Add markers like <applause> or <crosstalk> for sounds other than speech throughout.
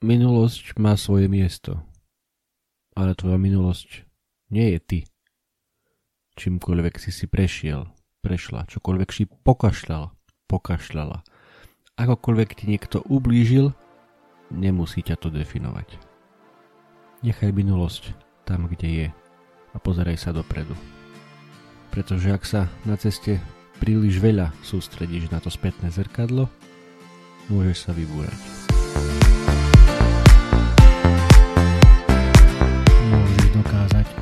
Minulosť má svoje miesto, ale tvoja minulosť nie je ty. Čímkoľvek si si prešiel, prešla, čokoľvek si pokašľal, pokašľala. Akokoľvek ti niekto ublížil, nemusí ťa to definovať. Nechaj minulosť tam, kde je a pozeraj sa dopredu. Pretože ak sa na ceste príliš veľa sústredíš na to spätné zrkadlo, môžeš sa vybúrať.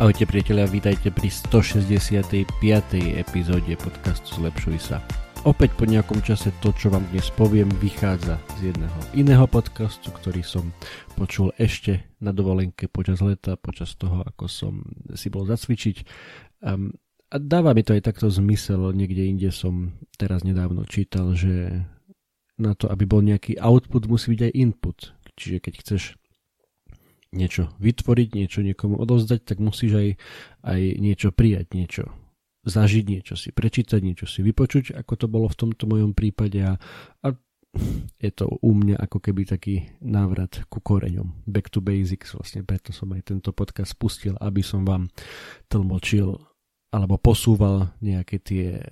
Ahojte priatelia, vítajte pri 165. epizóde podcastu Zlepšuj sa. Opäť po nejakom čase to, čo vám dnes poviem, vychádza z jedného iného podcastu, ktorý som počul ešte na dovolenke počas leta, počas toho, ako som si bol zacvičiť. Um, a dáva mi to aj takto zmysel, niekde inde som teraz nedávno čítal, že na to, aby bol nejaký output, musí byť aj input. Čiže keď chceš niečo vytvoriť, niečo niekomu odovzdať, tak musíš aj, aj niečo prijať, niečo zažiť, niečo si prečítať, niečo si vypočuť, ako to bolo v tomto mojom prípade a, a je to u mňa ako keby taký návrat ku koreňom. Back to basics, vlastne preto som aj tento podcast spustil, aby som vám tlmočil alebo posúval nejaké tie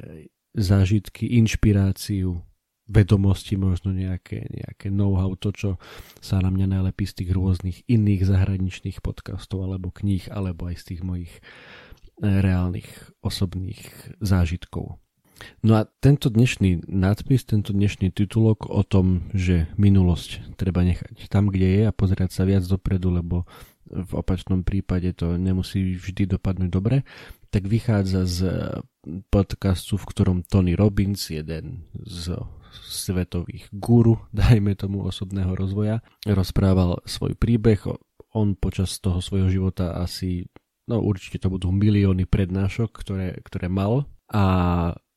zážitky, inšpiráciu, vedomosti, možno nejaké, nejaké know-how, to, čo sa na mňa najlepí z tých rôznych iných zahraničných podcastov alebo kníh, alebo aj z tých mojich eh, reálnych osobných zážitkov. No a tento dnešný nadpis, tento dnešný titulok o tom, že minulosť treba nechať tam, kde je a pozerať sa viac dopredu, lebo v opačnom prípade to nemusí vždy dopadnúť dobre, tak vychádza z podcastu, v ktorom Tony Robbins, jeden z svetových guru, <laughs> dajme tomu osobného rozvoja, rozprával svoj príbeh. On počas toho svojho života asi, no určite to budú milióny prednášok, ktoré, ktoré mal a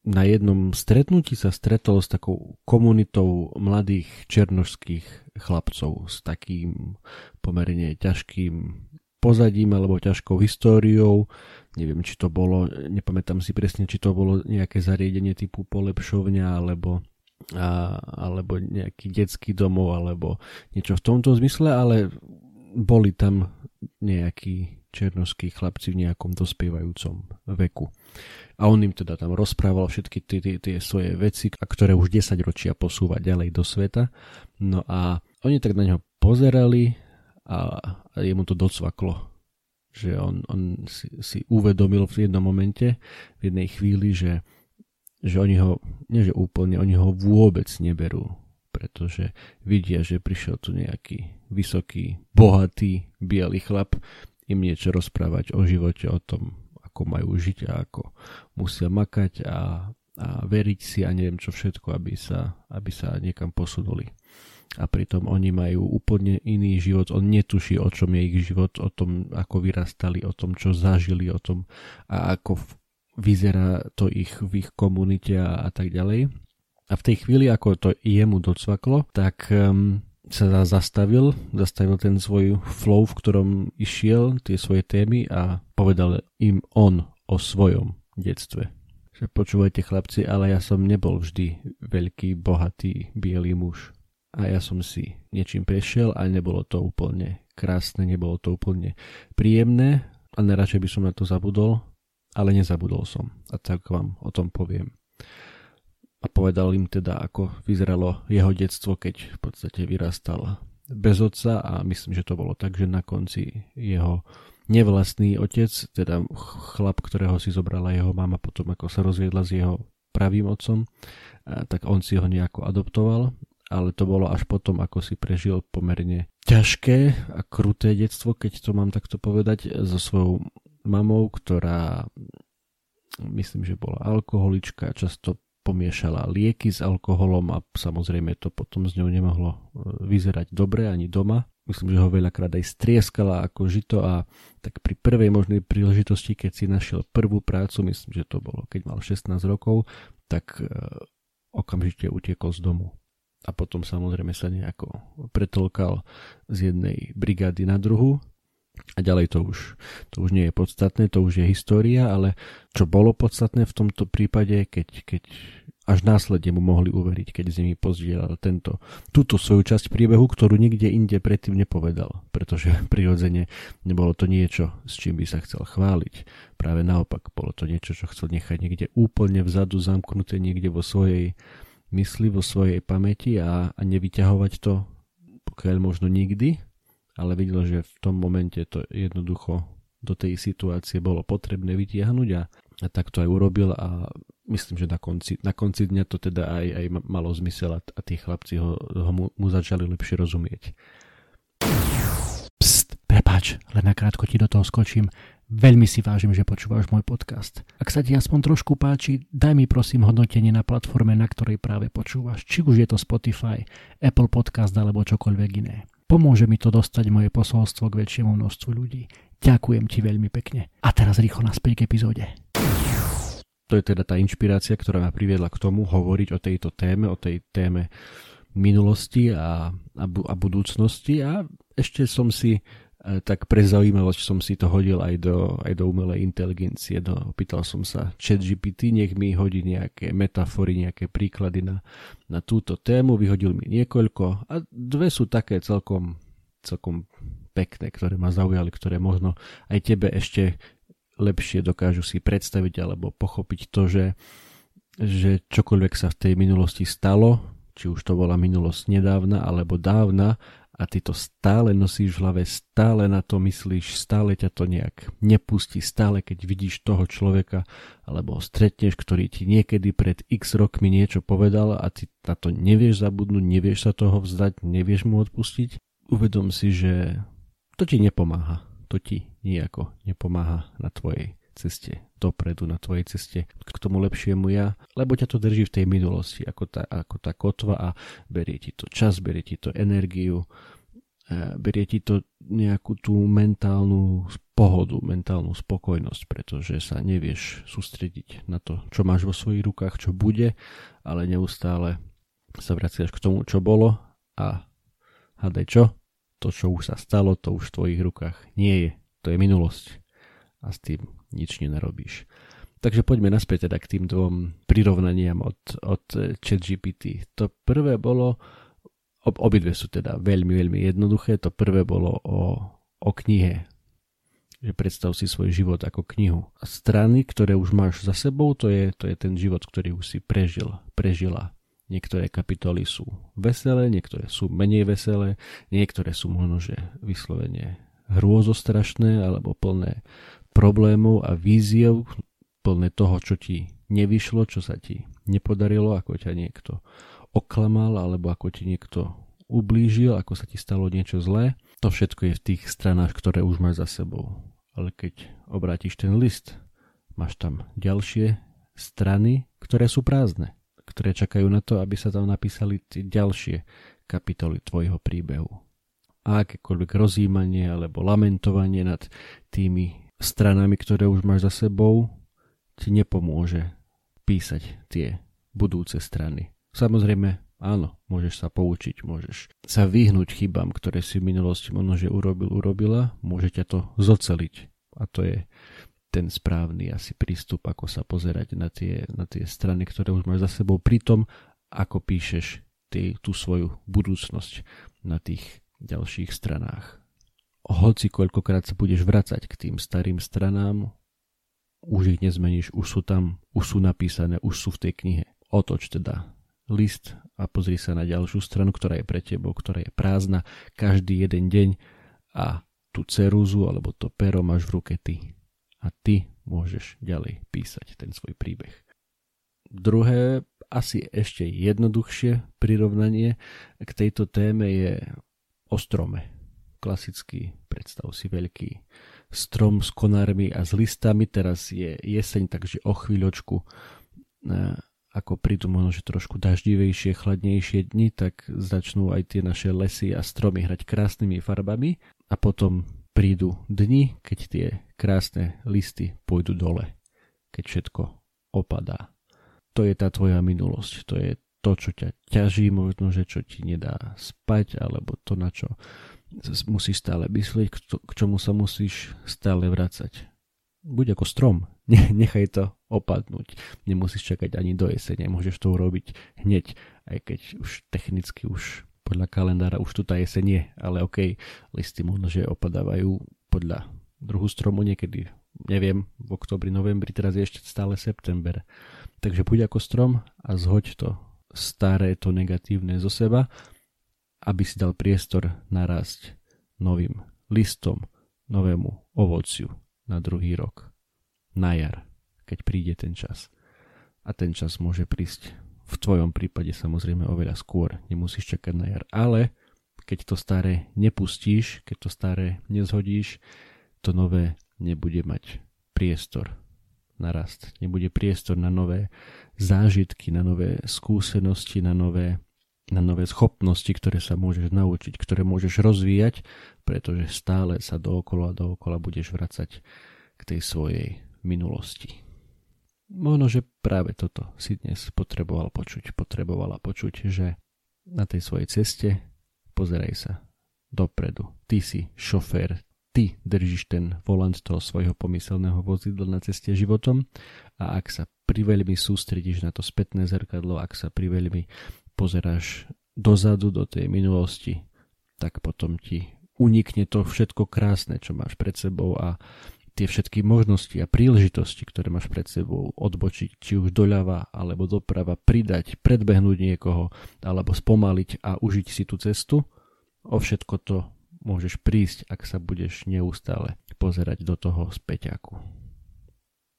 na jednom stretnutí sa stretol s takou komunitou mladých černožských chlapcov s takým pomerne ťažkým pozadím alebo ťažkou históriou. Neviem, či to bolo, nepamätám si presne, či to bolo nejaké zariadenie typu polepšovňa alebo a, alebo nejaký detský domov alebo niečo v tomto zmysle, ale boli tam nejakí černoskí chlapci v nejakom dospievajúcom veku. A on im teda tam rozprával všetky tie, tie, tie svoje veci, ktoré už 10 ročia posúva ďalej do sveta. No a oni tak na neho pozerali a, a jemu to docvaklo. Že on, on si, si uvedomil v jednom momente, v jednej chvíli, že že oni ho, nie že úplne, oni ho vôbec neberú, pretože vidia, že prišiel tu nejaký vysoký, bohatý, biely chlap im niečo rozprávať o živote, o tom, ako majú žiť a ako musia makať a, a veriť si a neviem čo všetko, aby sa, aby sa niekam posunuli. A pritom oni majú úplne iný život, on netuší, o čom je ich život, o tom, ako vyrastali, o tom, čo zažili, o tom, a ako vyzerá to ich v ich komunite a, a tak ďalej. A v tej chvíli, ako to jemu docvaklo, tak um, sa zastavil, zastavil ten svoj flow, v ktorom išiel, tie svoje témy a povedal im on o svojom detstve. Že počúvajte chlapci, ale ja som nebol vždy veľký, bohatý, bielý muž. A ja som si niečím prešiel a nebolo to úplne krásne, nebolo to úplne príjemné a najradšej by som na to zabudol, ale nezabudol som. A tak vám o tom poviem. A povedal im teda, ako vyzeralo jeho detstvo, keď v podstate vyrastal bez otca. A myslím, že to bolo tak, že na konci jeho nevlastný otec, teda chlap, ktorého si zobrala jeho mama potom, ako sa rozviedla s jeho pravým otcom, tak on si ho nejako adoptoval, ale to bolo až potom, ako si prežil pomerne ťažké a kruté detstvo, keď to mám takto povedať, so svojou mamou, ktorá myslím, že bola alkoholička, často pomiešala lieky s alkoholom a samozrejme to potom z ňou nemohlo e, vyzerať dobre ani doma. Myslím, že ho veľakrát aj strieskala ako žito a tak pri prvej možnej príležitosti, keď si našiel prvú prácu, myslím, že to bolo keď mal 16 rokov, tak e, okamžite utiekol z domu. A potom samozrejme sa nejako pretolkal z jednej brigády na druhu a ďalej to už, to už nie je podstatné, to už je história, ale čo bolo podstatné v tomto prípade, keď, keď až následne mu mohli uveriť, keď s nimi pozdielal tento, túto svoju časť príbehu, ktorú nikde inde predtým nepovedal, pretože <laughs> prirodzene nebolo to niečo, s čím by sa chcel chváliť. Práve naopak, bolo to niečo, čo chcel nechať niekde úplne vzadu, zamknuté niekde vo svojej mysli, vo svojej pamäti a, a nevyťahovať to pokiaľ možno nikdy, ale videl, že v tom momente to jednoducho do tej situácie bolo potrebné vytiahnuť a, a tak to aj urobil a myslím, že na konci, na konci dňa to teda aj, aj malo zmysel a, a tí chlapci ho, ho mu, mu začali lepšie rozumieť. Pst, prepáč, len nakrátko ti do toho skočím. Veľmi si vážim, že počúvaš môj podcast. Ak sa ti aspoň trošku páči, daj mi prosím hodnotenie na platforme, na ktorej práve počúvaš. Či už je to Spotify, Apple Podcast alebo čokoľvek iné. Pomôže mi to dostať moje posolstvo k väčšiemu množstvu ľudí. Ďakujem ti veľmi pekne. A teraz rýchlo naspäť k epizóde. To je teda tá inšpirácia, ktorá ma priviedla k tomu hovoriť o tejto téme, o tej téme minulosti a, a, bu- a budúcnosti a ešte som si tak pre zaujímavosť som si to hodil aj do, aj do umelej inteligencie. Do, opýtal som sa chat GPT, nech mi hodí nejaké metafory, nejaké príklady na, na túto tému. Vyhodil mi niekoľko a dve sú také celkom, celkom pekné, ktoré ma zaujali, ktoré možno aj tebe ešte lepšie dokážu si predstaviť alebo pochopiť to, že, že čokoľvek sa v tej minulosti stalo, či už to bola minulosť nedávna alebo dávna, a ty to stále nosíš v hlave, stále na to myslíš, stále ťa to nejak nepustí, stále keď vidíš toho človeka alebo stretneš, ktorý ti niekedy pred x rokmi niečo povedal a ty na to nevieš zabudnúť, nevieš sa toho vzdať, nevieš mu odpustiť, uvedom si, že to ti nepomáha, to ti nejako nepomáha na tvojej ceste dopredu, na tvojej ceste k tomu lepšiemu ja, lebo ťa to drží v tej minulosti ako tá, ako tá kotva a berie ti to čas, berie ti to energiu, berie ti to nejakú tú mentálnu pohodu, mentálnu spokojnosť, pretože sa nevieš sústrediť na to, čo máš vo svojich rukách, čo bude, ale neustále sa vraciaš k tomu, čo bolo a hádaj čo? To, čo už sa stalo, to už v tvojich rukách nie je. To je minulosť a s tým nič nenarobíš. Takže poďme naspäť teda k tým dvom prirovnaniam od, od ChatGPT. To prvé bolo, ob, obidve sú teda veľmi, veľmi jednoduché. To prvé bolo o, o knihe, že predstav si svoj život ako knihu. Strany, ktoré už máš za sebou, to je, to je ten život, ktorý už si prežil, prežila. Niektoré kapitoly sú veselé, niektoré sú menej veselé, niektoré sú možno, že vyslovene hrôzostrašné alebo plné problémov a víziev, plné toho, čo ti nevyšlo, čo sa ti nepodarilo, ako ťa niekto oklamal, alebo ako ti niekto ublížil, ako sa ti stalo niečo zlé. To všetko je v tých stranách, ktoré už máš za sebou. Ale keď obrátiš ten list, máš tam ďalšie strany, ktoré sú prázdne, ktoré čakajú na to, aby sa tam napísali tie ďalšie kapitoly tvojho príbehu. A akékoľvek rozjímanie alebo lamentovanie nad tými stranami, ktoré už máš za sebou, ti nepomôže písať tie budúce strany. Samozrejme, áno, môžeš sa poučiť, môžeš sa vyhnúť chybám, ktoré si v minulosti možno, že urobil, urobila, môže ťa to zoceliť. A to je ten správny asi prístup, ako sa pozerať na tie, na tie strany, ktoré už máš za sebou, pri tom, ako píšeš ty, tú svoju budúcnosť na tých ďalších stranách hoci koľkokrát sa budeš vracať k tým starým stranám, už ich nezmeníš, už sú tam, už sú napísané, už sú v tej knihe. Otoč teda list a pozri sa na ďalšiu stranu, ktorá je pre tebou, ktorá je prázdna každý jeden deň a tú cerúzu alebo to pero máš v ruke ty. A ty môžeš ďalej písať ten svoj príbeh. Druhé, asi ešte jednoduchšie prirovnanie k tejto téme je o strome klasický, predstav si veľký strom s konármi a s listami, teraz je jeseň, takže o chvíľočku e, ako prídu možno, že trošku daždivejšie, chladnejšie dni, tak začnú aj tie naše lesy a stromy hrať krásnymi farbami. A potom prídu dni, keď tie krásne listy pôjdu dole, keď všetko opadá. To je tá tvoja minulosť, to je to, čo ťa ťaží, možno, že čo ti nedá spať, alebo to, na čo musíš stále myslieť, k čomu sa musíš stále vracať. Buď ako strom, <laughs> nechaj to opadnúť. Nemusíš čakať ani do jesene, môžeš to urobiť hneď, aj keď už technicky už podľa kalendára už tu tá jeseň je, ale ok, listy možno, že opadávajú podľa druhu stromu niekedy, neviem, v oktobri, novembri, teraz je ešte stále september. Takže buď ako strom a zhoď to staré, to negatívne zo seba, aby si dal priestor narásť novým listom, novému ovociu na druhý rok na jar, keď príde ten čas. A ten čas môže prísť v tvojom prípade samozrejme oveľa skôr, nemusíš čakať na jar. Ale keď to staré nepustíš, keď to staré nezhodíš, to nové nebude mať priestor na rast. Nebude priestor na nové zážitky, na nové skúsenosti, na nové, na nové schopnosti, ktoré sa môžeš naučiť, ktoré môžeš rozvíjať, pretože stále sa dookola a dookola budeš vracať k tej svojej minulosti. Možno, že práve toto si dnes potreboval počuť, potrebovala počuť, že na tej svojej ceste pozeraj sa dopredu. Ty si šofér, ty držíš ten volant toho svojho pomyselného vozidla na ceste životom a ak sa priveľmi sústredíš na to spätné zrkadlo, ak sa priveľmi pozeráš dozadu do tej minulosti, tak potom ti unikne to všetko krásne, čo máš pred sebou a tie všetky možnosti a príležitosti, ktoré máš pred sebou, odbočiť či už doľava alebo doprava, pridať, predbehnúť niekoho alebo spomaliť a užiť si tú cestu, o všetko to môžeš prísť, ak sa budeš neustále pozerať do toho späťaku.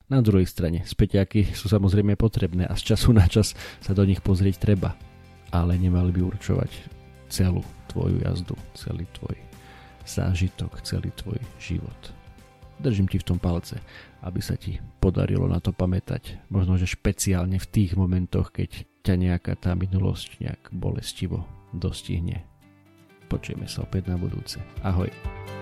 Na druhej strane, späťaky sú samozrejme potrebné a z času na čas sa do nich pozrieť treba, ale nemali by určovať celú tvoju jazdu, celý tvoj zážitok, celý tvoj život. Držím ti v tom palce, aby sa ti podarilo na to pamätať. Možno, že špeciálne v tých momentoch, keď ťa nejaká tá minulosť nejak bolestivo dostihne. Počujeme sa opäť na budúce. Ahoj.